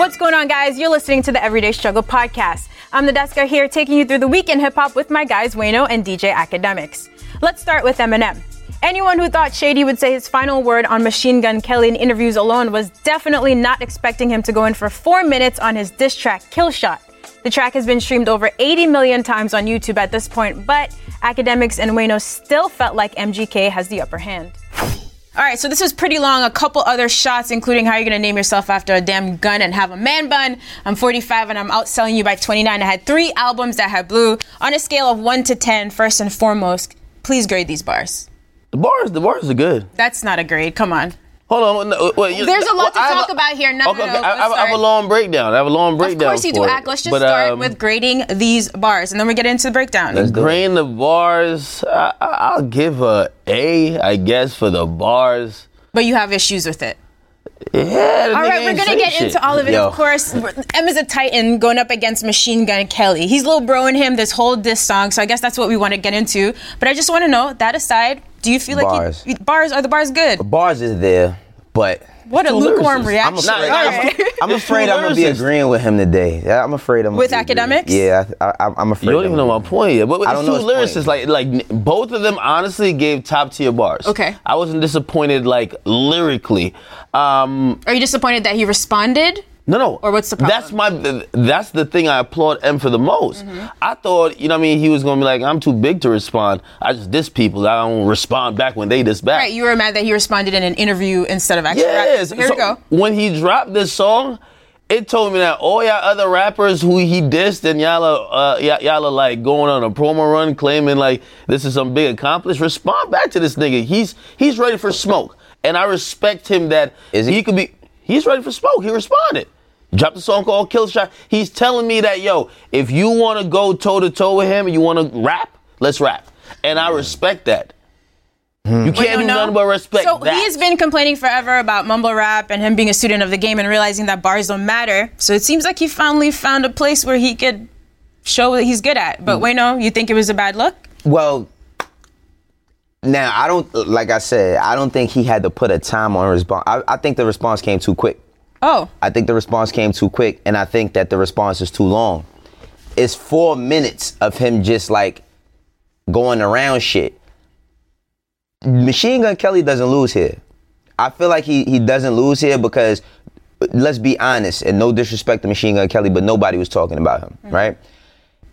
What's going on, guys? You're listening to the Everyday Struggle podcast. I'm Nadeska here, taking you through the week in hip hop with my guys Wayno and DJ Akademiks. Let's start with Eminem. Anyone who thought Shady would say his final word on Machine Gun Kelly in interviews alone was definitely not expecting him to go in for four minutes on his diss track Kill Shot. The track has been streamed over 80 million times on YouTube at this point, but Akademiks and Wayno still felt like MGK has the upper hand. All right, so this was pretty long. A couple other shots, including how you're gonna name yourself after a damn gun and have a man bun. I'm 45 and I'm outselling you by 29. I had three albums that had blue. On a scale of 1 to 10, first and foremost, please grade these bars. The bars, the bars are good. That's not a grade. Come on. Hold on. No, wait, you- There's a lot to I have talk about here. No, okay, no, no. okay, I, I- I have a long breakdown. I have a long breakdown. Of course you do, for it. Ack. Let's just But, start um, with grading these bars, and then we get into the breakdown. Grading the bars, I, I- I'll give a A, I guess, for the bars. But you have issues with it. Yeah. the All nigga right, we're gonna get shit. into all of it. Yo. Of course, Emma's a Titan going up against Machine Gun Kelly. He's a little bro in him this whole diss song, so I guess that's what we want to get into. But I just want to know that aside, do you feel like Bars. he, bars are the bars good? Bars is there, but What a lukewarm reaction. I'm afraid, All I'm. I'm afraid I'm gonna be agreeing with him today. Yeah, I'm afraid I'm With gonna agreeing. Akademiks? Yeah, I, I, I'm afraid. You don't I'm even know gonna my point yet. But I I don't don't know his lyricists, point. like like both of them honestly gave top tier bars. Okay. I wasn't disappointed like lyrically. Um, Are you disappointed that he responded? No, no. Or what's the problem? That's my. That's the thing I applaud M for the most. Mm-hmm. I thought, you know, what I mean, he was gonna be like, I'm too big to respond. I just diss people. I don't respond back when they diss back. Right, you were mad that he responded in an interview instead of actually. rapping. Yes. So Here so we go. When he dropped this song, it told me that all y'all other rappers who he dissed and y'all are, uh, y'all, y'all are like going on a promo run claiming like this is some big accomplishment. Respond back to this nigga. He's he's ready for smoke, and I respect him that Is he? could be. He's ready for smoke. He responded. Dropped a song called Kill Shot. He's telling me that yo, if you want to go toe to toe with him and you want to rap, let's rap, and I respect that. Hmm. You can't do no, no. nothing but respect So that. he has been complaining forever about mumble rap and him being a student of the game and realizing that bars don't matter. So it seems like he finally found a place where he could show what he's good at. But hmm. wait, no, you think it was a bad look? Well, now I don't like I said. I don't think he had to put a time on response. I, I think the response came too quick. Oh, I think the response came too quick, and I think that the response is too long. It's four minutes of him just like going around shit. Machine Gun Kelly doesn't lose here. I feel like he he doesn't lose here because let's be honest, and no disrespect to Machine Gun Kelly, but nobody was talking about him, mm-hmm. right?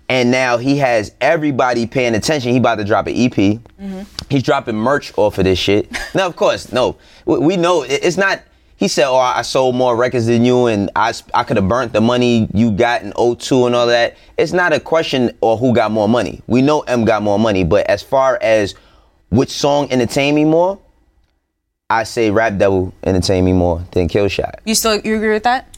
And now he has everybody paying attention. He about to drop an EP. Mm-hmm. He's dropping merch off of this shit. now, of course, no, we, we know it- it's not. He said, "Oh, I sold more records than you, and I I could have burnt the money you got in 02 and all that." It's not a question or who got more money. We know M got more money, but as far as which song entertained me more, I say Rap Devil entertained me more than Kill Shot. you still you agree with that?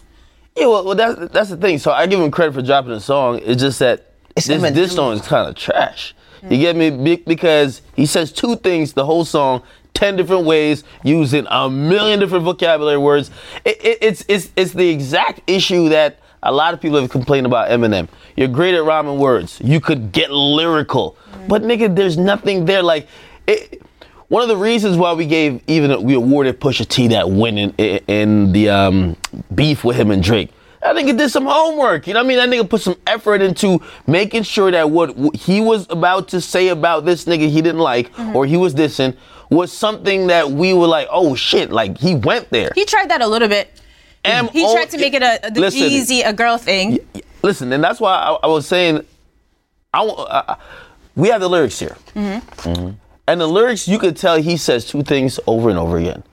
Yeah, well, well that's that's the thing. So I give him credit for dropping the song. It's just that It's this, Eminem. this song is kind of trash. You get me? Be- Because he says two things the whole song, ten different ways, using a million different vocabulary words. It, it, it's it's it's the exact issue that a lot of people have complained about Eminem. You're great at rhyming words. You could get lyrical, but nigga, there's nothing there. Like it. One of the reasons why we gave even we awarded Pusha T that win in, in, in the um, beef with him and Drake. That nigga did some homework. You know what I mean? That nigga put some effort into making sure that what he was about to say about this nigga he didn't like or he was dissing was something that we were like, oh shit, like he went there. He tried that a little bit. M He tried to make it a, a the Listen, easy a girl thing. Listen, and that's why I, I was saying, I, uh, we have the lyrics here, Mm-hmm. and the lyrics you could tell he says two things over and over again.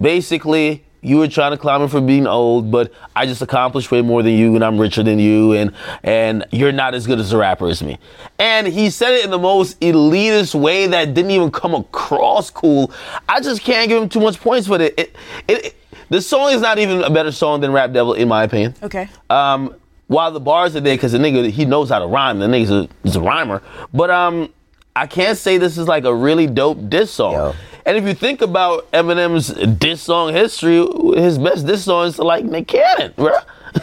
Basically, you were trying to climb me for being old, but I just accomplished way more than you, and I'm richer than you, and and you're not as good as a rapper as me. And he said it in the most elitist way that didn't even come across cool. I just can't give him too much points for it. It, it, it the song is not even a better song than Rap Devil, in my opinion. Okay. Um, while the bars are there, because the nigga he knows how to rhyme. The nigga's a, he's a rhymer. But um, I can't say this is like a really dope diss song. Yo. And if you think about Eminem's diss song history, his best diss song is like Nick Cannon, bro.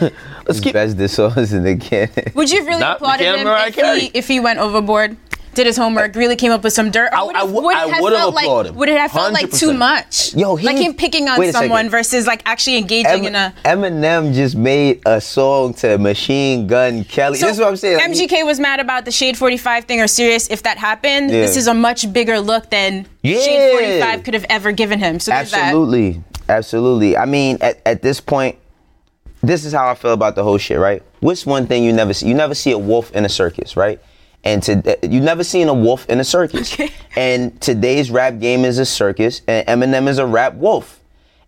Let's keep. Best this songs in the can. Would you have really Not applauded him if he, if he went overboard? Did his homework, really came up with some dirt? Or I- would, w- would have felt like would it have felt like too much? Yo, he- like him picking on a second. someone versus like actually engaging in a. Eminem just made a song to Machine Gun Kelly. So this is what I'm saying. Like, MGK was mad about the Shade 45 thing or serious if that happened. Yeah. This is a much bigger look than Yeah. Shade 45 could have ever given him. So. Absolutely. Absolutely. I mean, at, at this point, this is how I feel about the whole shit, right? What's one thing you never see? You never see a wolf in a circus, right? And to, you never seen a wolf in a circus. And today's rap game is a circus, and Eminem is a rap wolf.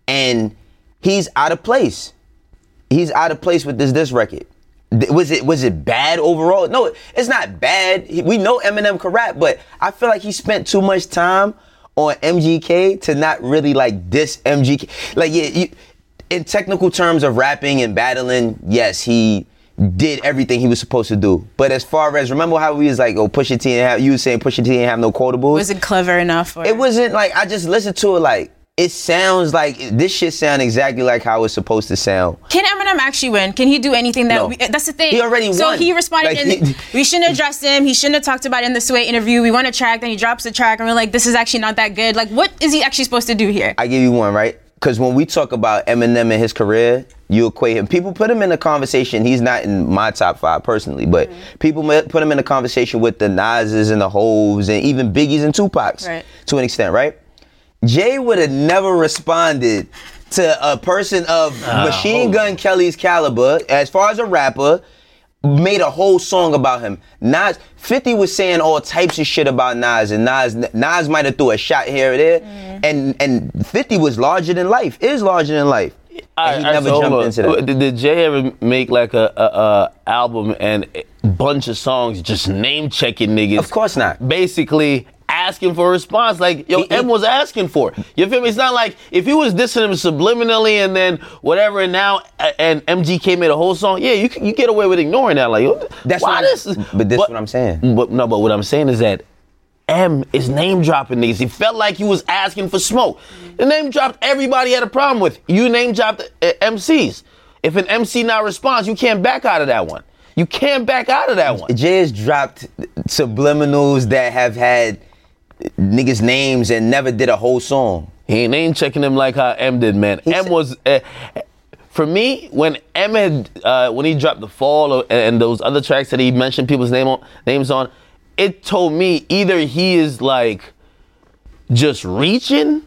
And he's out of place. He's out of place with this this record. Was it was it bad overall? No, it's not bad. We know Eminem can rap, but I feel like he spent too much time on MGK to not really like diss MGK. Like yeah, you, in technical terms of rapping and battling, yes, he did everything he was supposed to do. But as far as remember how we was like, oh, Pusha T, and have, you was saying Pusha T didn't have no quotables. Was it clever enough? Or? It wasn't like I just listened to it like it sounds like this shit sound exactly like how it's supposed to sound. Can Eminem actually win? Can he do anything that? No. We, that's the thing. He already so won. So he responded. Like, in, he- we shouldn't address him. He shouldn't have talked about it in the Sway interview. We want a track, then he drops the track, and we're like, this is actually not that good. Like, what is he actually supposed to do here? I give you one, right? Because when we talk about Eminem and his career, you equate him. People put him in a conversation. He's not in my top five personally, but mm-hmm. people put him in a conversation with the Nas's and the Hoves and even Biggie's and Tupac's Right. to an extent, right? Jay would have never responded to a person of Machine oh. Gun Kelly's caliber, as far as a rapper, made a whole song about him. Nas, 50 was saying all types of shit about Nas, and Nas, Nas might have threw a shot here or there, mm. and and 50 was larger than life, is larger than life. And he Alright, alright, never so jumped on. into that. Did, did Jay ever make like a, a, a album and a bunch of songs just name checking niggas? Of course not. Basically asking for a response, like yo, He- M was asking for. You feel me? It's not like if he was dissing him subliminally and then whatever, and now and MGK made a whole song. Yeah, you you get away with ignoring that. Like That's why what- this? but this what I'm saying. But no, but what I'm saying is that M is name dropping niggas. He felt like he was asking for smoke. The name dropped everybody had a problem with. You name dropped uh, MCs. If an MC not responds, you can't back out of that one. You can't back out of that one. Jay has dropped subliminals that have had niggas' names and never did a whole song. He ain't name checking him like how M did, man. M said- was. Uh, for me, when M had, uh, when he dropped the fall or- and those other tracks that he mentioned people's name on, names on, it told me either he is like just reaching,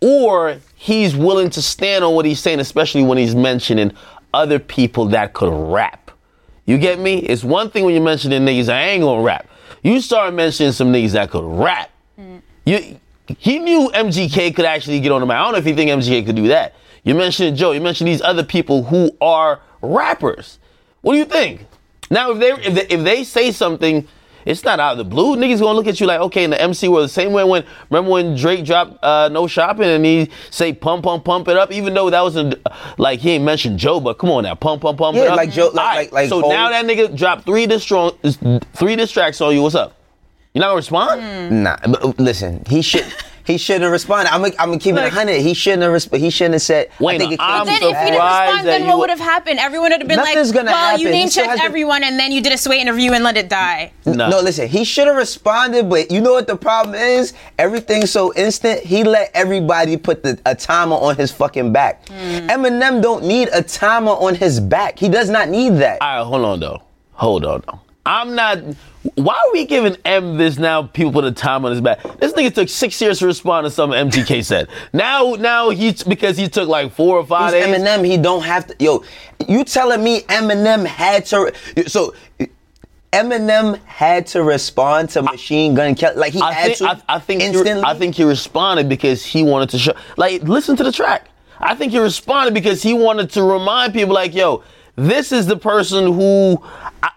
or he's willing to stand on what he's saying, especially when he's mentioning other people that could rap. You get me? It's one thing when you're mentioning niggas that ain't gonna rap. You start mentioning some niggas that could rap. You, he knew MGK could actually get on the mic. I don't know if you think MGK could do that. You mentioned Joe. You mentioned these other people who are rappers. What do you think? Now, if they if they, if they say something, it's not out of the blue. Niggas gonna look at you like, okay, in the MC world, the same way when remember when Drake dropped uh, No Shopping and he say pump pump pump it up, even though that wasn't like he ain't mentioned Joe, but come on now, pump pump pump it Yeah, up. like Joe- like- All like- like so now that nigga dropped three distracts three distracts on you. What's up? You not gonna respond? Hmm. Nah, but uh, listen, he should he shouldn't have responded. I'm I'm gonna keep it hundred. He shouldn't have responded. he shouldn't have said. I Wait, think it came I'm Then if he didn't surprised respond, that then what would- would have happened? Everyone would have been Nothing's like, gonna well, you name checked has to- everyone and then you did a Sway interview and let it die. No. No, listen, he should have responded, but you know what the problem is? Everything's so instant. He let everybody put the, a timer on his fucking back. Eminem don't need a timer on his back. He does not need that. All right, hold on though. Hold on though. I'm not. Why are we giving M this now? People put a time on his back. This nigga took six years to respond to something MGK said. Now, now he because he took like four or five He's days. Eminem. He don't have to. Yo, you telling me Eminem had to? So Eminem had to respond to Machine Gun Kelly. Like he I had think, to I, I think he, instantly. I think he responded because he wanted to show. Like, listen to the track. I think he responded because he wanted to remind people, like, yo, this is the person who,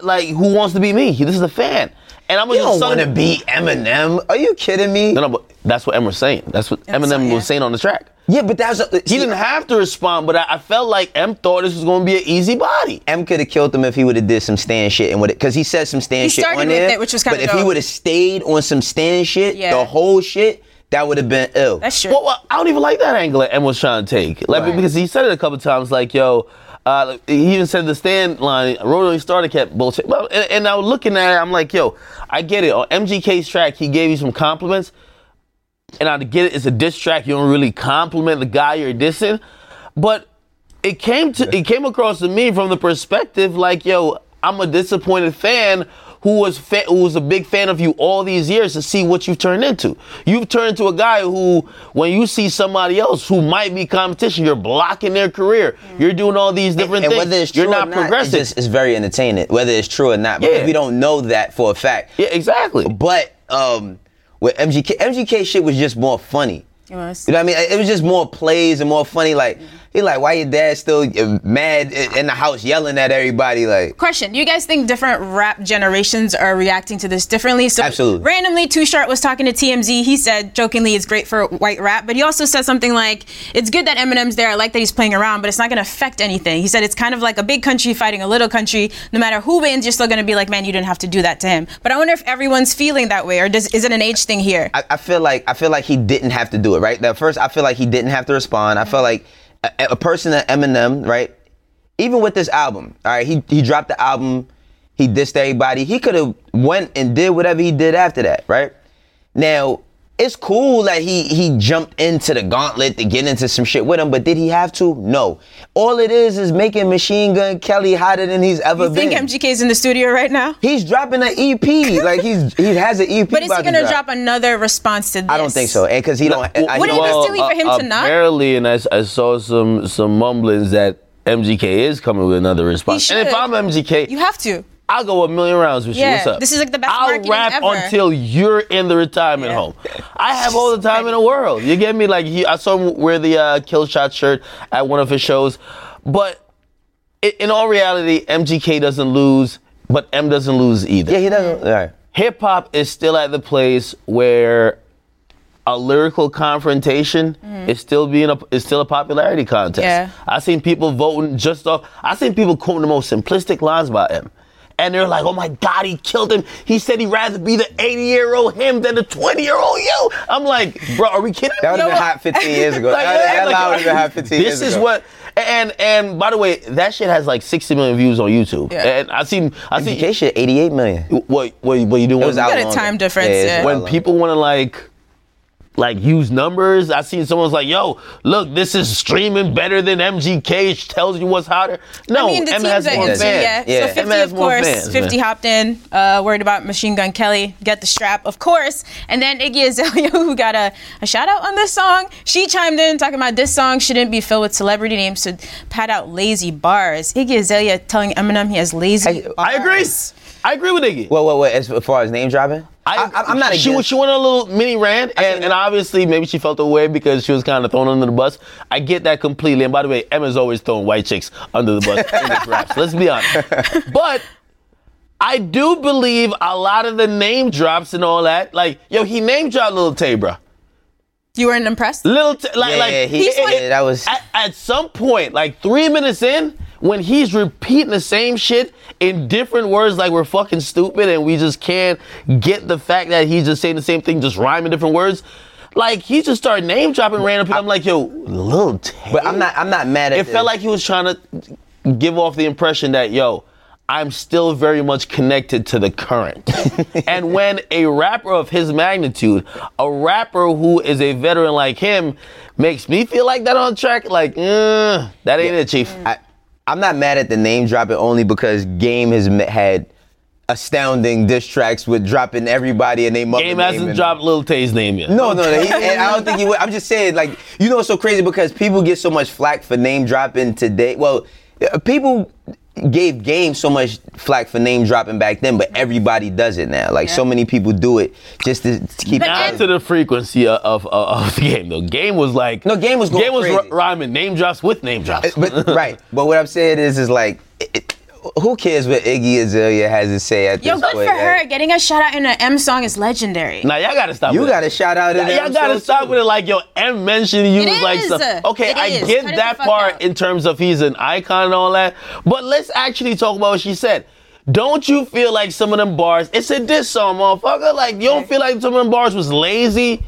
like, who wants to be me. This is a fan, and I'm you gonna don't want to be Eminem. Are you kidding me? No, no, but that's what Em was saying. That's what That's Eminem what- yeah. was saying on the track. Yeah, but that's a, He didn't have to respond, but I, I felt like M thought this was gonna be an easy body. M could have killed him if he would have did some stand shit and would because he said some stand He shit started on with there. it, which was kinda But if he would have stayed on some stand shit, Yeah. the whole shit, that would have been ill. That's true. Well, well, I don't even like that angle that M was trying to take. Like Right. because he said it a couple times, like yo. Uh, he even said the stand line, Rolling Starter kept bullshit. Well, and, and I was looking at it, I'm like, yo, I get it. On MGK's track, he gave you some compliments. And I get it, it's a diss track. You don't really compliment the guy you're dissing. But it came to it came across to me from the perspective like, yo, I'm a disappointed fan who was fa- who was a big fan of you all these years to see what you've turned into. You've turned into a guy who, when you see somebody else who might be competition, you're blocking their career. You're doing all these different and things. whether it's true you're not or not, progressive. It's, just, it's very entertaining, whether it's true or not. Because Yeah. we don't know that for a fact. yeah, exactly. But um, with MGK, MGK shit was just more funny. It was. You know what I mean? It was just more plays and more funny. Like he like, why your dad still uh, mad in the house yelling at everybody? Like Question: you guys think different rap generations are reacting to this differently? So Absolutely. Randomly, Too Short was talking to TMZ. He said jokingly, "It's great for white rap," but he also said something like, "It's good that Eminem's there. I like that he's playing around, but it's not going to affect anything." He said it's kind of like a big country fighting a little country. No matter who wins, you're still going to be like, "Man, you didn't have to do that to him." But I wonder if everyone's feeling that way, or does is it an age thing here? I, I feel like I feel like he didn't have to do it. Right. At first, I feel like he didn't have to respond. I felt like a, a person that Eminem, right? Even with this album, all right, he he dropped the album, he dissed everybody. He could have went and did whatever he did after that, right? Now, it's cool that he he jumped into the gauntlet to get into some shit with him, but did he have to? No. All it is is making Machine Gun Kelly hotter than he's ever been. you think been. MGK's in the studio right now? He's dropping an EP. like he's he has an EP. But is he about to going to drop another response to this? I don't think so, eh, and because he don't. I, Wouldn't he it don't- be silly for him uh, to not? Apparently, and I, I saw some some mumblings that MGK is coming with another response. He And if. I'm MGK, You have to. I'll go a million rounds with you. What's up? this is like the best I'll marketing rap ever. until you're in the retirement Yeah. home. I have all the time in the world. You get me? Like he, I saw him wear the uh, Kill Shot shirt at one of his shows, but i- in all reality, MGK doesn't lose, but M doesn't lose either Yeah, he doesn't. All right. hip hop is still at the place where a lyrical confrontation is still being a is still a popularity contest. Yeah. I seen people voting just off. I seen people quoting the most simplistic lines about him. And they're like, oh my God, he killed him. He said he'd rather be the 80 year old him than the 20 year old you. I'm like, bro, are we kidding? That would me? have been hot 15 years ago. Like, that that like, would have been hot 15 this years ago. is what and and by the way, that shit has like 60 million views on YouTube. Yeah. And I seen I seen MGK shit, 88 million. what what, what you doing? It was out got a time difference, it's yeah. when people want to like like use numbers. I seen someone's like, "Yo, look, this is streaming better than MGK. It tells you what's hotter." No, I mean, the M teams has are more fans. yeah. Yeah. So M 50, has of more course. fans, 50 man. hopped in, uh, worried about Machine Gun Kelly, get the strap, of course. And then Iggy Azalea, who got a, a shout out on this song, she chimed in talking about this song shouldn't be filled with celebrity names to pad out lazy bars. Iggy Azalea telling Eminem he has lazy I- bars. I agree. I agree with Iggy. What, what, what, as far as name dropping? I, I, am not She, against she went on a little mini rant, and, and obviously maybe she felt away because she was kind of thrown under the bus. I get that completely. And by the way, Emma's always throwing white chicks under the bus in his raps. Let's be honest. But I do believe a lot of the name drops and all that. Like, yo, he name dropped Little Tay, bro. You weren't impressed? Little Tay, like, Yeah, like yeah, he- it- it- that was- at, at some point, like three minutes in, when he's repeating the same shit in different words, like we're fucking stupid and we just can't get the fact that he's just saying the same thing, just rhyming different words. Like he just started name dropping random people. I'm like, yo, Lil Tay. But I'm not. I'm not mad at. It It felt like he was trying to give off the impression that, yo, I'm still very much connected to the current. and when a rapper of his magnitude, a rapper who is a veteran like him, makes me feel like that on track, like, uh, that ain't it, Chief. I, I'm not mad at the name dropping only because Game has had astounding diss tracks with dropping everybody and they mother Game name hasn't and- dropped Lil Tay's name yet. No, no, no. He, I don't think he would. I'm just saying, like, you know, it's so crazy because people get so much flack for name dropping today. Well, uh, people gave Game so much flack for name dropping back then, but everybody does it now. Like, so many people do it just to, to keep. But Not to the frequency of, of, of the game though. Game was like No, Game was going game was crazy. r- rhyming name drops with name drops. but right. But what I'm saying is, is like, it, it- who cares what Iggy Azalea has to say at Yo, this point? Yo, good for her. Like, Getting a shout out in an M song is legendary. now y'all gotta stop. You with got to that. shout out in Y'all them gotta stop too. with it like yo M mentioning you It like is. stuff. Okay, It I is. get Cut that part out. in terms of he's an icon and all that, but let's actually talk about what she said. Don't you feel like some of them bars? It's a diss song, motherfucker. Like you don't feel like some of them bars was lazy.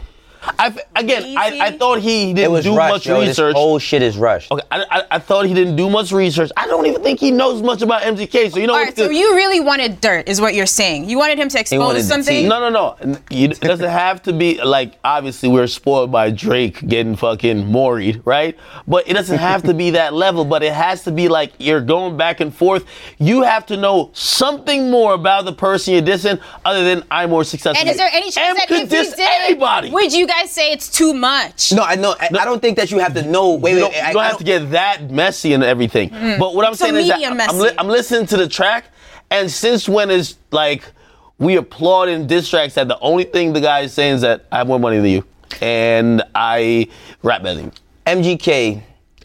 I f- again, I, I thought he didn't was do rushed, much yo. This research. whole shit is rushed. Okay, I, I, I thought he didn't do much research. I don't even think he knows much about MGK. So you know All what? right, so you really wanted dirt, is what you're saying. You wanted him to expose something. No, no, no. You- It doesn't have to be like. Obviously, we're spoiled by Drake getting fucking moried, right? But it doesn't have to be that level. But it has to be like you're going back and forth. You have to know something more about the person you're dissing, other than I'm more successful. And is there any M chance that could if he diss did anybody? would you guys say it's too much? No, I know. I, I don't think that you have to know. Wait, you wait. don't, you I, don't I have to get that messy and everything. Mm. But what I'm So saying is that medium I'm, li- I'm listening to the track, and since when is like we applaud in diss tracks that the only thing the guy is saying is that I have more money than you, and I rap better than you. MGK,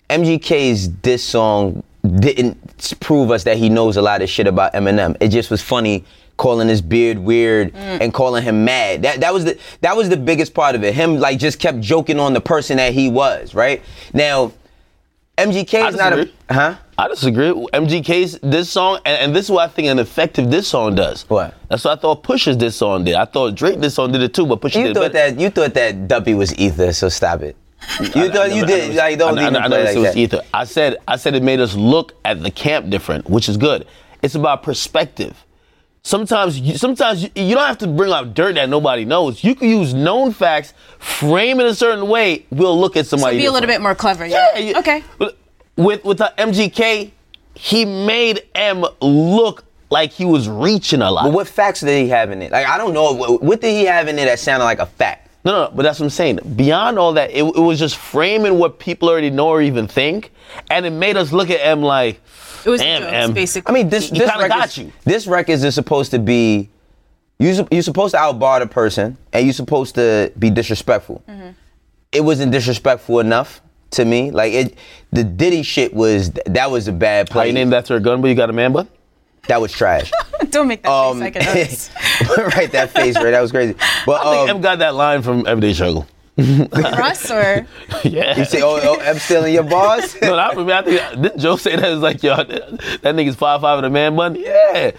MGK's diss song didn't prove us that he knows a lot of shit about Eminem. It just was funny calling his beard weird mm. and calling him mad. That that was the that was the biggest part of it. Him like just kept joking on the person that he was. Right now, MGK is not a disagree. huh. I disagree. MGK's this song, and, and this is what I think an effective this song does. What? That's what I thought Pusha's this song did. I thought Drake this song did it too, but Pusha You did thought better. that you thought that Duppy was ether, so stop it. You I- I thought you never- I did. never- Like don't I, even I, I play never like it was that. ether. I said I said it made us look at the camp different, which is good. It's about perspective. Sometimes, you, sometimes you, you don't have to bring out dirt that nobody knows. You can use known facts, frame it a certain way. We'll look at so somebody. be a little bit more clever. Yeah. you- okay. With with the MGK, he made M look like he was reaching a lot. But what facts did he have in it? Like I don't know. What, what did he have in it that sounded like a fact? No, no, but that's what I'm saying. Beyond all that, it, it was just framing what people already know or even think, and it made us look at M like, It was damn, jokes, M. basically. I mean, this He this kinda record, got you. This record is supposed to be. You sup- you're supposed to outbar the person, and you're supposed to be disrespectful. Mm-hmm. It wasn't disrespectful enough to me. Like it, the Diddy shit was that was a bad How play. you named that after a gun, but you got a man bun? that was trash. Don't make that um, face like a notice. right, that face, right? That was crazy. But I think um, M got that line from Everyday Struggle. Russ or yeah. you say, "Oh, oh I'm stealing your boss? no, not for me. I think didn't Joe say that? It was like, yo, that, that nigga's five five with a man bun. Yeah.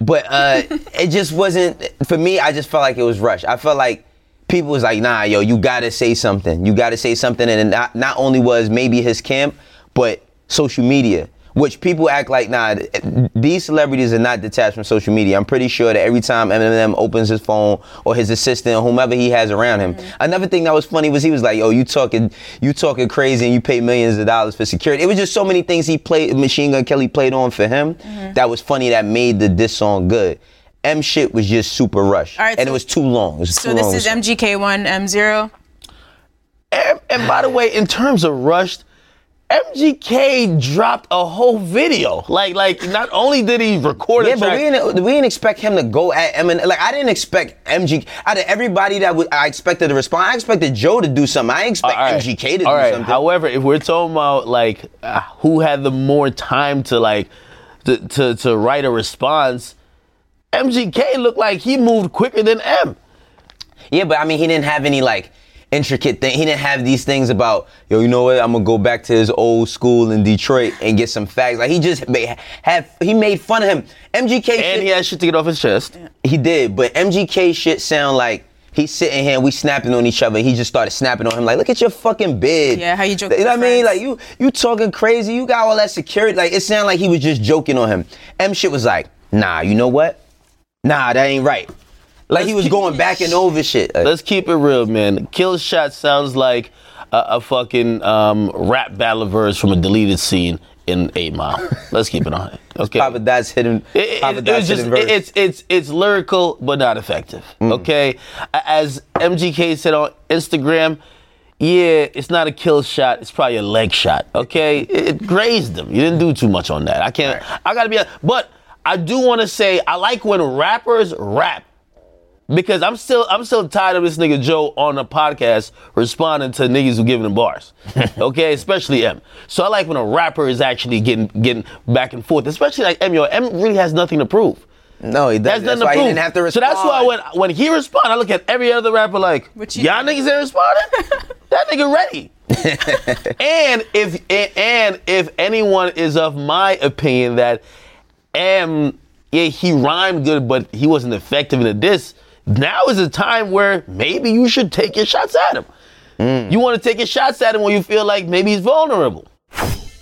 But uh, it just wasn't for me. I just felt like it was rushed. I felt like people was like, "Nah, yo, you gotta say something. You gotta say something." And not not only was maybe his camp, but social media, which people act like, "Nah, these celebrities are not detached from social media." I'm pretty sure that every time Eminem opens his phone or his assistant or whomever he has around him, mm-hmm. another thing that was funny was he was like, "Yo, you talking, you talking crazy, and you pay millions of dollars for security." It was just so many things he played, Machine Gun Kelly played on for him mm-hmm. that was funny that made the diss song good. M shit was just super rushed, All right, and so- it was too long. Was so too this long. is MGK1 M0. And, and by the way, in terms of rushed, MGK dropped a whole video. Like, like not only did he record a Yeah, but we didn't, we didn't expect him to go at Eminem. Like I didn't expect MGK out of everybody that would, I expected to respond. I expected Joe to do something. I didn't expect right. MGK to All do right. something. However, if we're talking about like uh, who had the more time to like to, to to write a response, MGK looked like he moved quicker than M. yeah, but I mean, he didn't have any like intricate thing. He didn't have these things about yo. You know what? I'm gonna go back to his old school in Detroit and get some facts. Like he just made, had he made fun of him. MGK shit, And he had shit to get off his chest. He did, but MGK shit sound like he's sitting here and we snapping on each other. He just started snapping on him like, look at your fucking bid. Yeah, how you joke You know what I mean? Like you you talking crazy. You got all that security. Like it sounded like he was just joking on him. M shit was like, nah, you know what? Nah, that ain't right. Like he was going back and over shit. Like, Let's keep it real, man. Kill Shot sounds like a, a fucking um, rap battle verse from a deleted scene in Eight Mile. Let's keep it on it. Okay. Papa Doc's hidden. It- it- Papa it Doc's just hidden verse. it- it's it's it's lyrical but not effective. Mm. Okay, as MGK said on Instagram, yeah, it's not a kill shot. It's probably a leg shot. Okay, it, it grazed him. You didn't do too much on that. I can't. I gotta be. But I do want to say I like when rappers rap. Because I'm still I'm still tired of this nigga Joe on the podcast responding to niggas who giving him bars. okay, especially M. So I like when a rapper is actually getting getting back and forth, especially like M. Yo, M really has nothing to prove. no, he doesn't. nothing That's why prove. he didn't have to respond. So that's why when when he responded, I look at every other rapper like, you- y'all niggas ain't responding. that nigga ready. and if and if anyone is of my opinion that M, yeah, he rhymed good, but he wasn't effective in a diss. Now is a time where maybe you should take your shots at him. Mm. You want to take your shots at him when you feel like maybe he's vulnerable.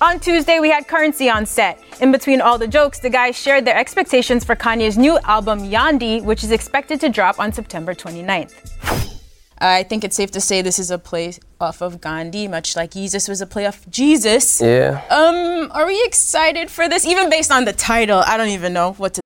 On Tuesday, we had Currency on set. In between all the jokes, the guys shared their expectations for Kanye's new album, Yandi, which is expected to drop on September 29th. I think it's safe to say this is a play off of Gandhi, much like Jesus was a play off Jesus. Yeah. Um, are we excited for this? Even based on the title, I don't even know what to.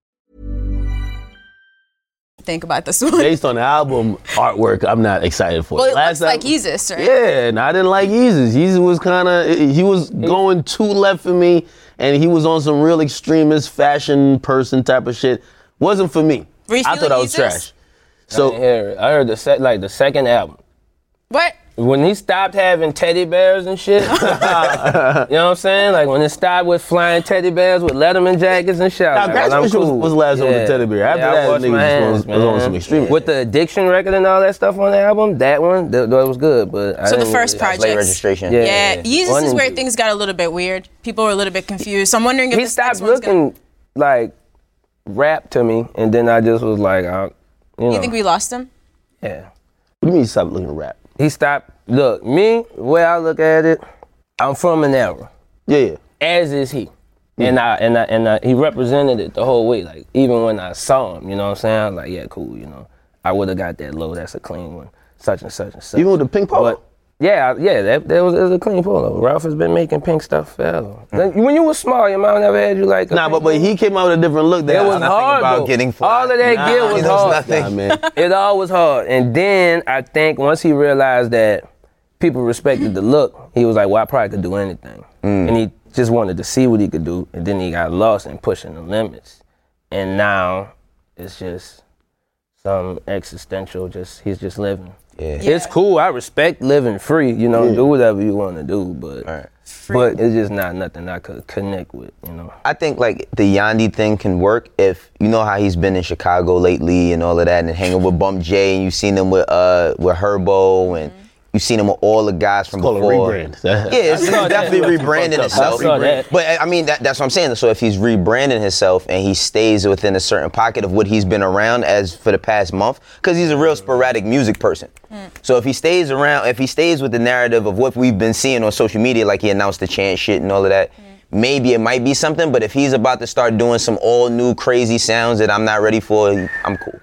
Think about this one. Based on the album artwork, I'm not excited for Well, it. it looks like album- Jesus, right? Yeah, and I didn't like Yeezus. Yeezus was kind of he was going too left for me, and he was on some real extremist fashion person type of shit. Wasn't for me. Were you I feeling thought I was Yeezus? trash. So didn't hear it. I heard the sec- like the second album. What? When he stopped having teddy bears and shit, you know what I'm saying? Like when it stopped with flying teddy bears with Letterman jackets and shit. I Now, was like, Graduation I'm was- was the last one with the teddy bear. After yeah, I that, washed niggas my was- hands, was on man. some extreme- With the addiction record and all that stuff on the album, that one, that, that was good. But I So the first project. Registration. Yeah. Yeah, Yeezus One is where two. things got a little bit weird. People were a little bit confused. So I'm wondering if He this next stopped one's gonna- looking like rap to me, and then I just was like, I, you know, You think we lost him? yeah. what do you mean stop looking rap? He stopped. Look, me, the way I look at it, I'm from an era. Yeah, yeah. as is he. And I and I and I, he represented it the whole way. Like even when I saw him, you know what I'm saying? I was like, yeah, cool, you know. I would have got that low. That's a clean one. Such and such and such. Even with the pink polo. But yeah, yeah, that, that was, it was a clean polo. Ralph has been making pink stuff forever. When you were small, your mom never had you like. a Nah, pink but but he came out with a different look. That It was I- hard about though. getting fly. All of that Nah, gear he was knows hard. nothing. Nah, man. It all was hard. And then I think once he realized that people respected the look, he was like, well, I probably could do anything. Mm. And he just wanted to see what he could do. And then he got lost in pushing the limits. And now it's just some existential, just he's just living. Yeah. It's cool. I respect living free. You know, do whatever you want to do, but but it's just not nothing I could connect with. You know. I think like the Yandi thing can work if you know how he's been in Chicago lately and all of that, and hanging with Bump J, and you've seen him with uh with Herbo, and you've seen him with all the guys from called a before. rebrand. Yeah, it's, it's saw that. definitely rebranding up. itself. I. But I mean, that, that's what I'm saying. So if he's rebranding himself and he stays within a certain pocket of what he's been around as for the past month, because he's a real sporadic music person. Hmm. So if he stays around, if he stays with the narrative of what we've been seeing on social media, like he announced the chant shit and all of that, hmm. maybe it might be something. But if he's about to start doing some all new crazy sounds that I'm not ready for, I'm cool.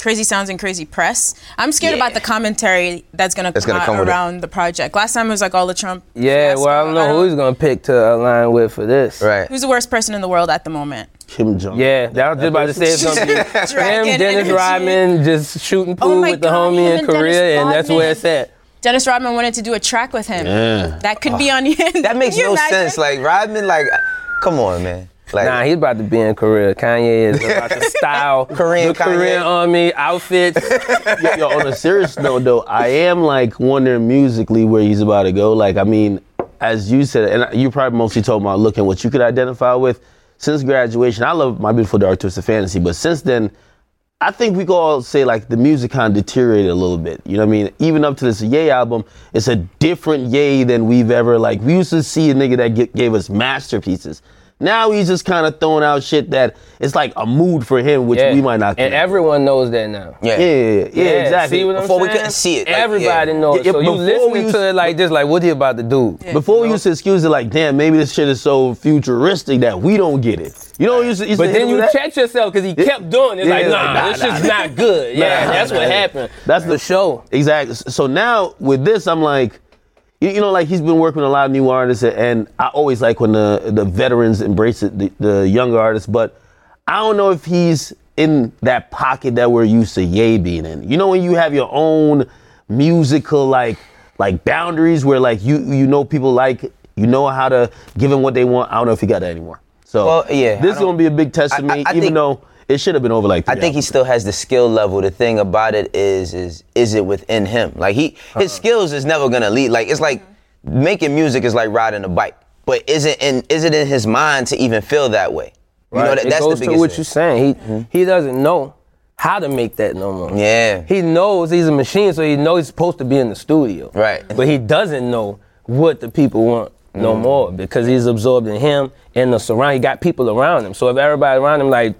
Crazy sounds and crazy press. I'm scared Yeah. about the commentary that's gonna That's come, gonna out come around the project. Last time it was like all the Trump. Yeah, well, I don't know who he's gonna pick to align with for this. Right. Who's the worst person in the world at the moment? Kim Jong. Yeah, that was just about to say it's gonna be him, Dennis energy. Rodman, just shooting oh pool Oh my with the God, homie in Korea, and that's where it's at. Dennis Rodman wanted to do a track with him. Yeah. That could be on ah. the end. That makes you no imagine? sense. Like Rodman, like, come on, man. Like, Nah, he's about to be in Korea. Kanye is about to style Korean the Korean army outfits. yo, yo, on a serious note, though, I am like wondering musically where he's about to go. Like, I mean, as you said, and you probably mostly told about looking what you could identify with. Since graduation, I love My Beautiful Dark Twisted Fantasy, but since then, I think we could all say like the music kind of deteriorated a little bit. You know what I mean? Even up to this Ye album, it's a different Ye than we've ever like. We used to see a nigga that g- gave us masterpieces. Now he's just kind of throwing out shit that it's like a mood for him, which Yeah. we might not. And everyone knows that now. yeah. yeah, yeah, yeah, exactly. See what I'm Before we couldn't see it, like, Everybody yeah. knows. Yeah, yeah, so you before we listening used- to it like this, like what he about to do? Before we used to excuse it like, damn, maybe this shit is so futuristic that we don't get it. You know, used to, used But to then you with that? checked yourself because he kept doing it. It's Yeah, like, it's nah, like, nah, this nah, shit's nah. not good. Yeah, Nah, that's nah, what nah. happened. That's the the- show. Exactly. So now with this, I'm like, you, you know, like he's been working with a lot of new artists, and I always like when the the veterans embrace it, the, the younger artists. But I don't know if he's in that pocket that we're used to Ye being in. You know, when you have your own musical like like boundaries where like you you know people like you know how to give them what they want. I don't know if he got that anymore. So Well, yeah, this is gonna be a big test to me, even think- though it should have been over like. I three think he albums. still has the skill level. The thing about it is, is is it within him? Like he, his uh-huh. skills is never gonna lead. Like it's like uh-huh. making music is like riding a bike. But is it in is it in his mind to even feel that way? You know, Right. that, it that's goes the to what thing. you're saying. He mm-hmm. he doesn't know how to make that no more. Yeah. He knows he's a machine, so he knows he's supposed to be in the studio. Right. But he doesn't know what the people want no Mm. more because he's absorbed in him and the surround. He got people around him. So if everybody around him like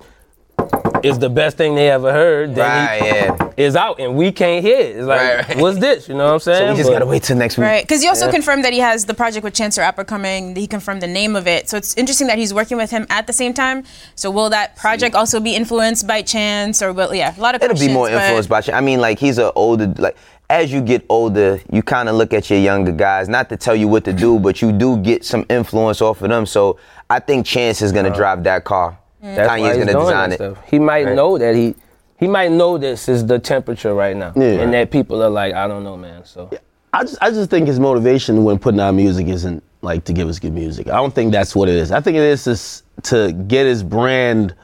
is the best thing they ever heard, then Right, he yeah. is out and we can't hear it. It's like, Right, right. what's this? You know what I'm saying? So we just But- gotta wait till next week. Right, because he also confirmed that he has the project with Chance the Rapper coming. He confirmed the name of it, so it's interesting that he's working with him at the same time. So will that project also be influenced by Chance, or will yeah, a lot of It'll be more questions, but- influenced by. Chance. I mean, like he's an older. Like as you get older, you kind of look at your younger guys. Not to tell you what to do, but you do get some influence off of them. So I think Chance is gonna drive that car. That's why Kanye's he's gonna doing design that it. Stuff. He might Right. know that he he might know this is the temperature right now, Yeah. and that people are like, I don't know, man. So I just I just think his motivation when putting out music isn't like to give us good music. I don't think that's what it is. I think it is to, to get his brand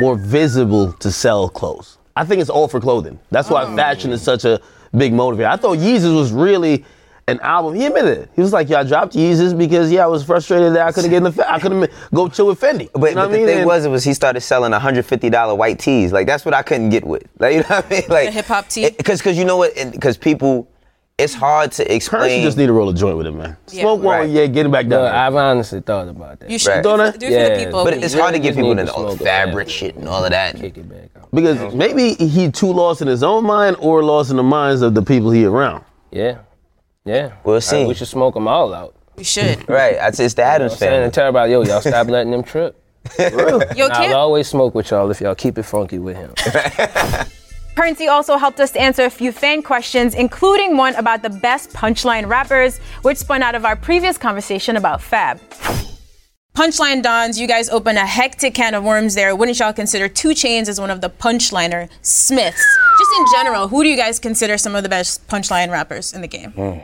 more visible to sell clothes. I think it's all for clothing. That's why fashion is such a big motivator. I thought Yeezus was really an album. He admitted it. He was like, "Yeah, I dropped Yeezus because yeah, I was frustrated that I couldn't get in the fa- I couldn't go chill with Fendi." But, you know but what the mean? thing And- was, it was he started selling $150 white tees. Like that's what I couldn't get with. Like you know what I mean? Like hip-hop tee? Because because you know what? Because people, it's hard to Currency explain. just need to roll a joint with him, man. Smoke one, Right. yeah, get it back down. But there. I've honestly thought about that. You should Right. do, Don't it I? for, do the Yeah. people. but it's hard to get people into to all the smoke a fabric shit and all of that. Kick it back out. Because maybe he too lost in his own mind or lost in the minds of the people he around. Yeah, yeah. We'll see. right, we should smoke them all out. we should. Right. I'd it's the Adams I'm saying family. and tell everybody, yo, y'all stop letting them trip. Yo, I'll always smoke with y'all if y'all keep it funky with him. Currency also helped us to answer a few fan questions, including one about the best punchline rappers, which spun out of our previous conversation about Fab. Punchline Dons, you guys open a hectic can of worms there. Wouldn't y'all consider Two Chainz as one of the punchliner Smiths? Just in general, who do you guys consider some of the best punchline rappers in the game? Hmm.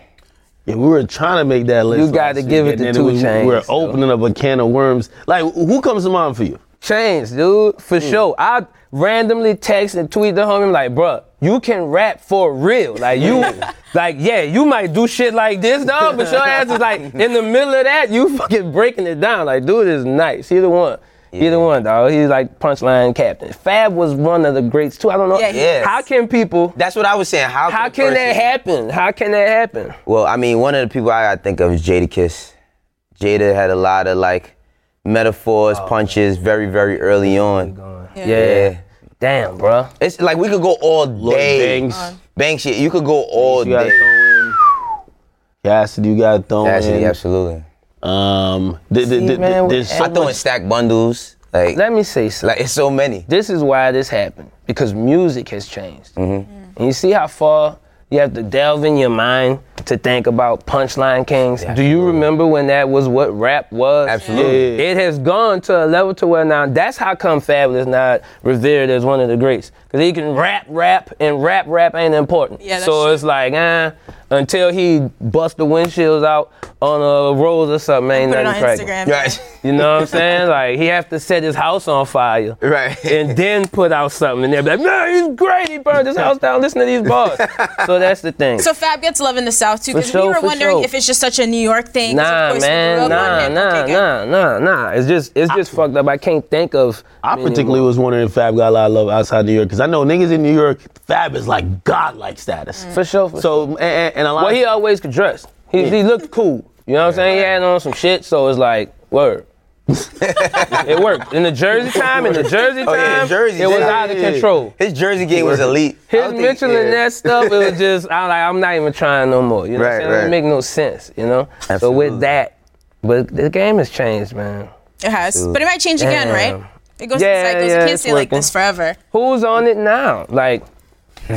Yeah, we were trying to make that list. You gotta give it to Two we- Chainz, We're opening up a can of worms. Like, who comes to mind for you? Chainz, dude, for hmm. sure. I randomly text and tweet the homie like, bruh, you can rap for real. Like you, like yeah, you might do shit like this, dog, but your ass is like in the middle of that, you fucking breaking it down. Like, dude is nice. He the one. He the one, dog. He's like punchline captain. Fab was one of the greats too. I don't know. Yeah, he is. How can people? That's what I was saying. How, How a can that happen? How can that happen? Well, I mean, one of the people I gotta think of is Jadakiss. Jada had a lot of like metaphors, oh, punches, very, very early on. Yeah. Yeah. Damn, bruh. It's like we could go all day. Banks. Banks shit. You could go all You got day. to throw in. Cassidy, you got to throw Actually, in. absolutely. Um, th- th- See, th- man, there's so I throw in much. stack bundles. Like, Let me say something. like it's so many. this is why this happened because music has changed. Mm-hmm. And you see how far you have to delve in your mind to think about punchline kings. Do you remember when that was what rap was? Absolutely. It has gone to a level to where now that's how come Fabolous not revered as one of the greats. Because he can rap, rap, and rap, rap ain't important. Yeah, that's so true. it's like, eh, until he bust the windshields out on a rose or something. Ain't Put it on nothing cracking. Instagram. Right. You know what I'm saying? Like he have to set his house on fire. Right. And then put out something and they'll be like, man, he's great. He burned his house down. Listen to these bars. so that's the thing. So Fab gets love in the South too, For because we were wondering sure. if it's just such a New York thing. of Nah, course we grew man, nah, nah, Okay, nah, nah, nah. It's just, it's just fucked up. I can't think of. I particularly more. was wondering if Fab got a lot of love outside New York because I know niggas in New York, Fab is like godlike status. Mm. for sure. For So and, and- and a lot. Well, of- he always could dress. He, he looked cool. You know what I'm saying? He had on some shit, so it's like, word. it worked. In the Jersey time, in the Jersey time, Oh, yeah, Jersey, it was yeah, out of yeah. control. His Jersey game was elite. I His don't think- Mitchell and yeah. that stuff, it was just, I'm like, I'm not even trying no more. You know what I'm Right, saying? It right. don't make no sense, you know? So with that, but the game has changed, man. It has, but it might change again, Damn. right? It goes Yeah, in cycles. yeah, you can't it's stay like this forever. Who's on it now? Like,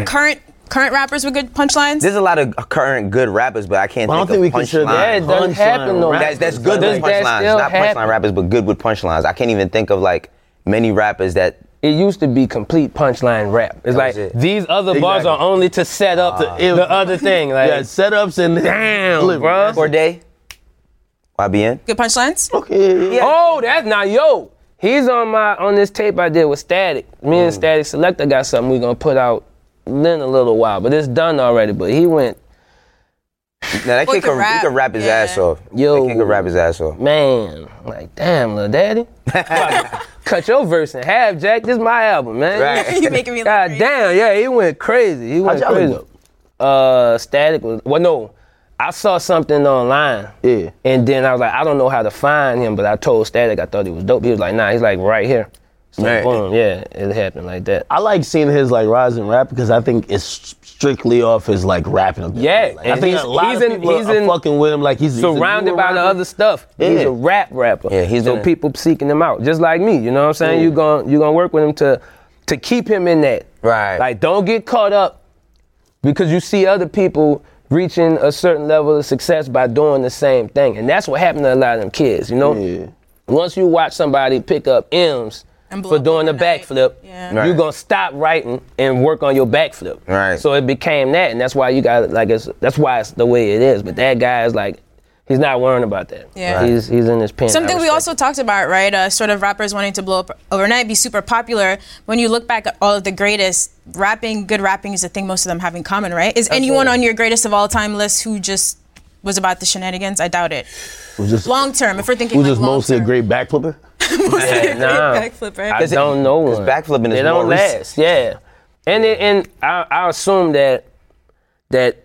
Current current rappers with good punchlines. There's a lot of current good rappers, but I can't I don't think, think we of consider punchlines. that doesn't punchline happen no. That's that's good Does with punchlines, not happen? punchline rappers, but good with punchlines. I can't even think of like many rappers that. it used to be complete punchline rap. It's That like it. these other bars are only to set up the, ah. the other thing. Like, yeah, setups and damn, delivery. bro. Cordae, YBN. good punchlines. Okay. Oh, that's not yo. He's on my on this tape I did with Statik. Me and Statik Selektah got something we gonna put out in a little while, but it's done already. But he went, Now that Boy kid can could, rap, he can rap his yeah. ass off. Yo. that kid could rap his ass off. man, like damn, little daddy. Cut your verse in half, Jack. This is my album, man. Right. you making me look God crazy. damn, yeah, he went crazy. He went y'all link crazy. Uh, Statik was well, no. I saw something online. Yeah. And then I was like, I don't know how to find him, but I told Statik I thought he was dope. He was like, Nah, he's like right here. So Right. boom, yeah, it happened like that. I like seeing his like rise rap because I think it's strictly off his like rapping. ability. Yeah, like, I think he's- a lot he's of in- people he's are in- fucking with him like he's he's Surrounded newer by the other stuff. He's a rap rapper. Yeah, he's so people seeking him out, just like me. You know what I'm saying? Yeah. You gonna you gonna work with him to to keep him in that. Right. Like don't get caught up because you see other people reaching a certain level of success by doing the same thing, and that's what happened to a lot of them kids. You know. Yeah. Once you watch somebody pick up M's for doing the backflip, Yeah. Right. you're gonna stop writing and work on your backflip. Right. So it became that, and that's why you got like it's that's why it's the way it is. But that guy is like, he's not worrying about that. Yeah. Right. He's he's in his pen. Something we also it. talked about, right? Uh, sort of rappers wanting to blow up overnight, be super popular. When you look back at all of the greatest, rapping, good rapping is the thing most of them have in common, right? Is anyone on your greatest of all time list who just was about the shenanigans? I doubt it. Was Long term, if we're thinking about was like just long mostly a great backflipper. Yeah, nah. backflip, right? I don't know one. backflipping is they don't more recent. last. Yeah, and it, and I, I assume that that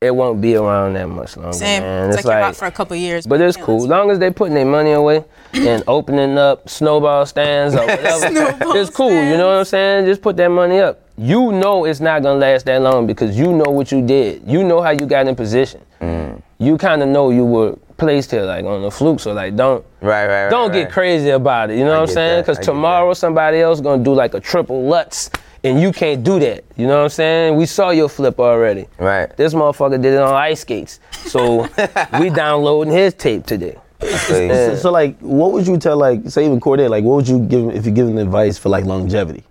it won't be around that much longer. Same. Man. It's, like, you're out for a couple years. But it's cool. let's- long as they putting their money away and opening up snowball stands or whatever. Snowball it's cool. You know what I'm saying? Just put that money up. You know it's not gonna last that long because you know what you did. You know how you got in position. Mm. You kind of know you were placed here like on the fluke. So like don't Right, right, right. don't right. get crazy about it. You know what I'm saying? Because tomorrow somebody else gonna do like a triple Lutz. And you can't do that. You know what I'm saying? We saw your flip already. Right. This motherfucker did it on ice skates. So we downloading his tape today. So, so, like, what would you tell like say even Cordae like what would you give him if you give him advice for like longevity?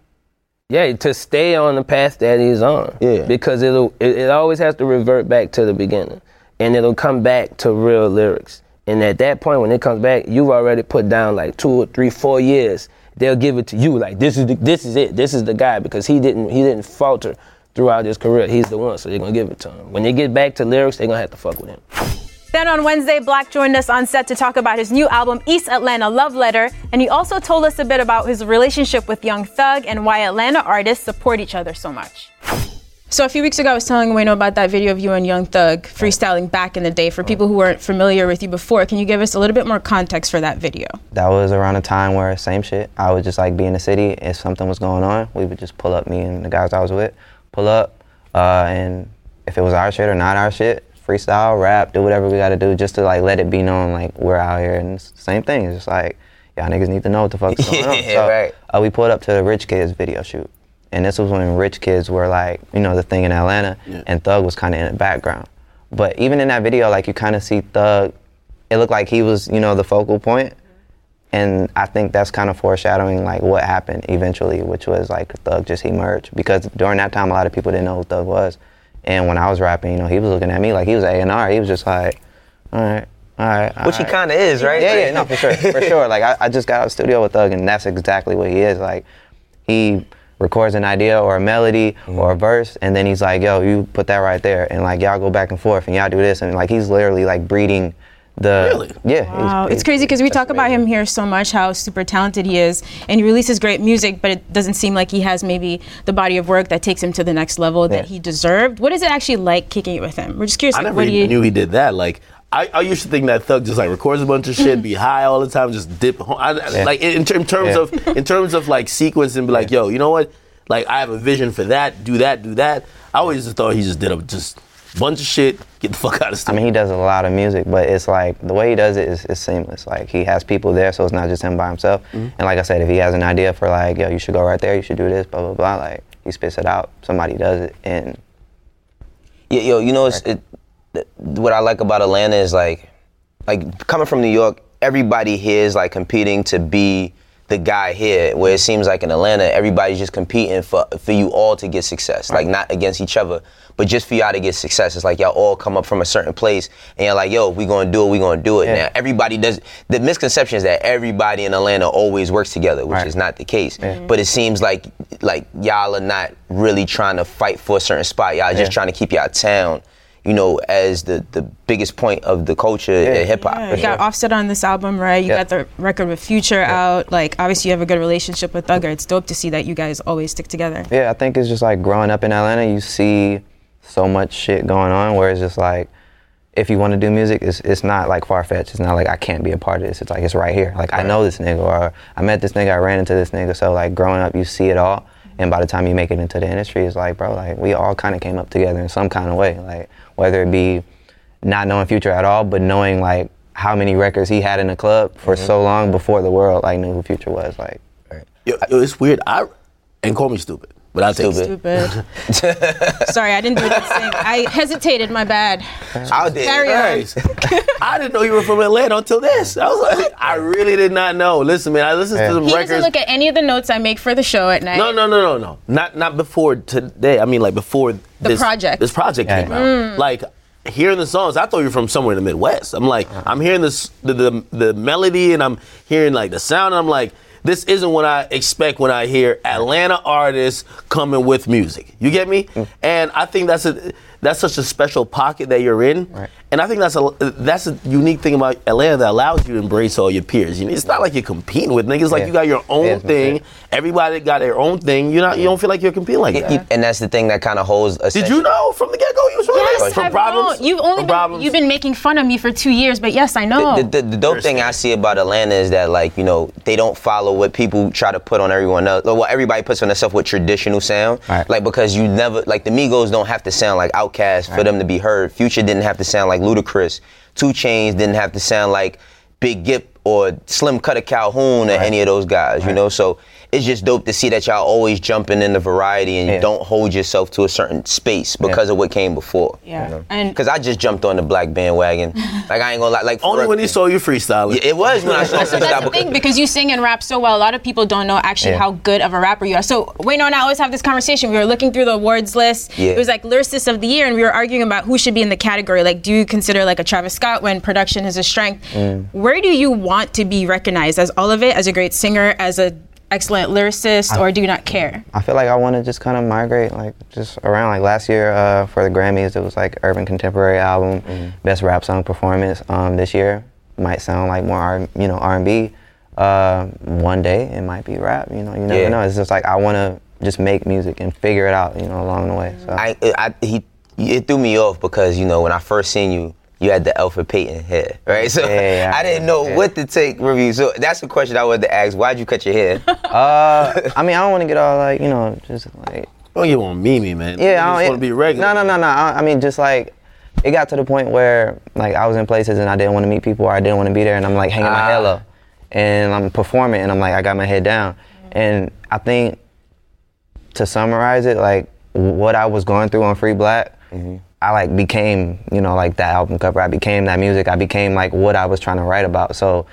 Yeah, to stay on the path that he's on. Yeah. Because it'll it, it always has to revert back to the beginning. And it'll come back to real lyrics. And at that point when it comes back, you've already put down like two or three, four years. They'll give it to you. Like this is the, this is it. This is the guy because he didn't he didn't falter throughout his career. He's the one, so they're gonna give it to him. When they get back to lyrics, they're gonna have to fuck with him. Then on Wednesday, 6LACK joined us on set to talk about his new album, East Atlanta Love Letter, and he also told us a bit about his relationship with Young Thug and why Atlanta artists support each other so much. So a few weeks ago, I was telling Wayno about that video of you and Young Thug freestyling back in the day. For people who weren't familiar with you before, can you give us a little bit more context for that video? that was around a time where same shit. I would just like be in the city. If something was going on, we would just pull up. Me and the guys I was with, pull up, uh, and if it was our shit or not our shit, freestyle, rap, do whatever we got to do just to like let it be known like we're out here. And it's the same thing. It's just like y'all niggas need to know what the fuck's going on. Yeah, so, right. uh, we pulled up to the Rich Kidz video shoot. And this was when Rich Kidz were like, you know, the thing in Atlanta, and Thug was kind of in the background. But even in that video, like you kind of see Thug, it looked like he was, you know, the focal point. And I think that's kind of foreshadowing like what happened eventually, which was like Thug just emerged. Because during that time, a lot of people didn't know who Thug was. And when I was rapping, you know, he was looking at me like he was A and R. He was just like, all right, all right. Which he kind of is, right? Yeah, yeah, no, for sure, for sure. Like I, I just got out of the studio with Thug, and that's exactly what he is. Like he records an idea or a melody Mm-hmm. or a verse, and then he's like, "Yo, you put that right there," and like y'all go back and forth, and y'all do this, and like he's literally like breeding the. Really? Yeah. he's- Wow, it's crazy because we that's talk about amazing. him here so much, how super talented he is, and he releases great music, but it doesn't seem like he has maybe the body of work that takes him to the next level that he deserved. What is it actually like kicking it with him? We're just curious. I like, never what do even you? knew he did that. Like, I, I used to think that Thug just like records a bunch of shit, be high all the time, just dip. home. I, Like in, in terms Yeah. of in terms of like sequence and be like, yo, you know what? Like I have a vision for that. Do that. Do that. I always just thought he just did a just bunch of shit. Get the fuck out of I mean, he does a lot of music, but it's like the way he does it is, is seamless. Like he has people there, so it's not just him by himself. Mm-hmm. And like I said, if he has an idea for like, yo, you should go right there, you should do this, blah blah blah. Like he spits it out, somebody does it, and Yeah, yo, you know, it's, it, th- what I like about Atlanta is like, like coming from New York, everybody here is like competing to be the guy here. Where it seems like in Atlanta, everybody's just competing for for you all to get success, like not against each other, but just for y'all to get success. It's like y'all all come up from a certain place, and you're like, yo, we gonna do it, we gonna do it. Yeah. Now everybody does. The misconception is that everybody in Atlanta always works together, which Right. is not the case. But it seems like like y'all are not really trying to fight for a certain spot. Y'all just Yeah. trying to keep y'all town, you know, as the the biggest point of the culture in hip hop. Yeah, you got Offset on this album, right? You Yeah. got the record with Future out. Like, obviously, you have a good relationship with Thugger. It's dope to see that you guys always stick together. yeah, I think it's just like growing up in Atlanta, you see so much shit going on where it's just like. If you want to do music, it's, it's not like far fetched. It's not like I can't be a part of this. It's like it's right here. Like I know this nigga, or I met this nigga, I ran into this nigga. So like growing up, you see it all, and by the time you make it into the industry, it's like, bro, like we all kind of came up together in some kind of way. Like whether it be not knowing Future at all, but knowing like how many records he had in the club for mm-hmm. so long before the world like knew who Future was. Like Yo, yo, it's weird. I and call me stupid, but I take Stupid. it. Stupid. Sorry, I didn't do that thing. I hesitated. My bad. I did. Carry on. Guys, I didn't know you were from Atlanta until this. I was like, I really did not know. Listen, man, I listened to some He records. doesn't look at any of the notes I make for the show at night. No, no, no, no, no. Not not before today. I mean, like before the this project. This project came out. Mm. Like hearing the songs, I thought you were from somewhere in the Midwest. I'm like, I'm hearing this the, the the melody and I'm hearing like the sound. And I'm like, this isn't what I expect when I hear Atlanta artists coming with music. You get me? Mm. And I think that's a that's such a special pocket that you're in. Right. And I think that's a that's a unique thing about Atlanta that allows you to embrace all your peers. You know, it's not like you're competing with niggas. Like Yeah. you got your own Yeah, thing. Everybody got their own thing. You're not. You don't feel like you're competing like that. And that's the thing that kind of holds. A Did you know from the get go you Yes, Atlanta? From I've problems? known. You've only been, problems? you've been making fun of me for two years, but yes, I know. The, the, the dope thing I see about Atlanta is that like you know they don't follow what people try to put on everyone else, or what everybody puts on themselves with traditional sound. Right. Like because you never like the Migos don't have to sound like Outkast for them to be heard. Future didn't have to sound like Ludacris. Two Chainz didn't have to sound like Big Gipp or Slim Cutter Calhoun or any of those guys. You know, so it's just dope to see that y'all always jumping in the variety and Yeah. don't hold yourself to a certain space because of what came before. yeah. And Because I just jumped on the 6LACK bandwagon. like I ain't gonna lie. Like Only real- when he saw you freestyling. Yeah, it was when I saw so that's the thing because you sing and rap so well. A lot of people don't know actually Yeah. how good of a rapper you are. So Wayno and I always have this conversation. We were looking through the awards list. Yeah. It was like lyricist of the year, and we were arguing about who should be in the category. Like, do you consider like a Travis Scott when production is a strength? Mm. Where do you want to be recognized as all of it, as a great singer, as a excellent lyricist, or do you not care? I feel like I want to just kind of migrate, like just around. Like last year uh, for the Grammys, it was like urban contemporary album, best rap song performance. Um, this year might sound like more, R, you know, R&B. Uh, one day it might be rap. You know, you never Yeah. know. It's just like I want to just make music and figure it out, you know, along the way. So I, I, he, it threw me off because you know when I first seen you, you had the Alpha Payton hair, right? So Yeah, yeah, I didn't know yeah. what to take review. So that's the question I wanted to ask. Why'd you cut your hair? uh, I mean, I don't want to get all like, you know, just like Oh, you want on Mimi, man. Yeah, you I don't- want to be regular. No, no, no, no. I, I mean, just like it got to the point where like I was in places and I didn't want to meet people or I didn't want to be there, and I'm like hanging my head up. and I'm performing, and I'm like I got my head down, and I think to summarize it, like what I was going through on FREE 6LACK. I like became, you know, like that album cover. I became that music. I became like what I was trying to write about. So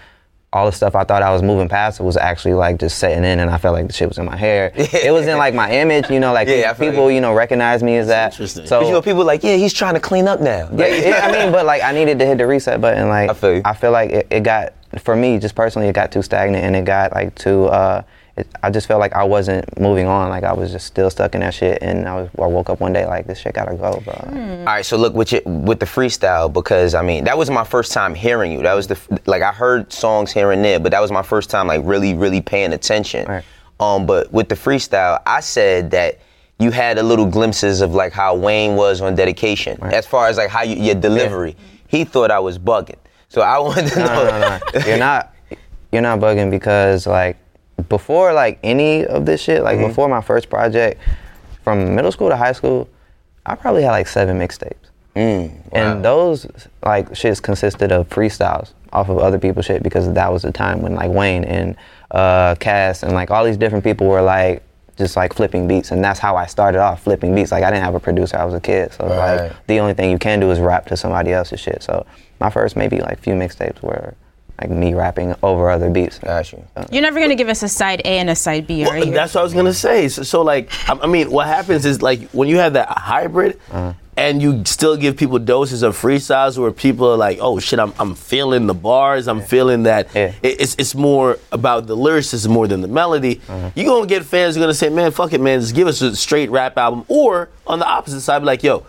all the stuff I thought I was moving past was actually like just setting in, and I felt like the shit was in my hair. it was in like my image, you know, like Yeah, people, you. you know, recognize me as that. interesting. So you know, people like, yeah, he's trying to clean up now. yeah, yeah, I mean, but like I needed to hit the reset button. Like I feel you. like it, it got for me just personally, it got too stagnant, and it got like too. Uh, it, I just felt like I wasn't moving on. Like I was just still stuck in that shit, and I was. I woke up one day like this shit gotta go, bro. All right, so look with your, with the freestyle because I mean that was my first time hearing you. That was the like I heard songs here and there, but that was my first time like really really paying attention. Right. Um, but with the freestyle, I said that you had a little glimpses of like how Wayne was on dedication, as far as like how you, your delivery. He thought I was bugging, so I wanted to no, know. no, no, no. You're not. You're not bugging because like before like any of this shit, like before my first project, from middle school to high school, I probably had like seven mixtapes. And those like shits consisted of freestyles off of other people's shit because that was the time when like Wayne and uh, Cass and like all these different people were like just like flipping beats, and that's how I started off flipping beats. Like I didn't have a producer; I was a kid, so Right. like the only thing you can do is rap to somebody else's shit. So my first maybe like few mixtapes were like me rapping over other beats. Got you. You're never gonna give us a side A and a side B, are you? that's what I was gonna say. So, so like, I, I mean, what happens is like when you have that hybrid, Uh-huh. and you still give people doses of freestyles where people are like, "Oh shit, I'm, I'm feeling the bars. I'm feeling that." Yeah. It, it's it's more about the lyrics more than the melody. Uh-huh. You gonna get fans who are gonna say, "Man, fuck it, man, just give us a straight rap album," or on the opposite side, be like, "Yo,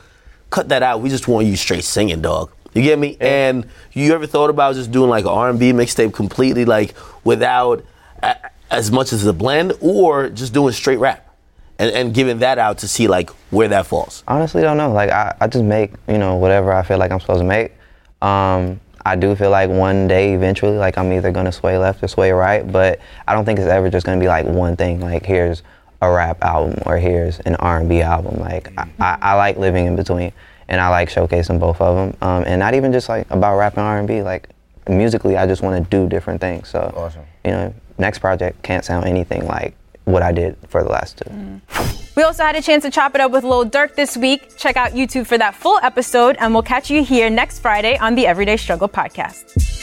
cut that out. We just want you straight singing, dog." You get me? And you ever thought about just doing like an R&B mixtape completely, like without a, as much as a blend, or just doing straight rap and, and giving that out to see like where that falls? honestly don't know. Like I, I just make, you know, whatever I feel like I'm supposed to make. Um, I do feel like one day eventually, like I'm either gonna sway left or sway right, but I don't think it's ever just gonna be like one thing. Like here's a rap album or here's an R&B album. Like I, I, I like living in between, and I like showcasing both of them. Um, and not even just like about rap and R&B. Like musically, I just want to do different things. So Awesome. you know, next project can't sound anything like what I did for the last two. We also had a chance to chop it up with Lil Durk this week. Check out YouTube for that full episode, and we'll catch you here next Friday on the Everyday Struggle podcast.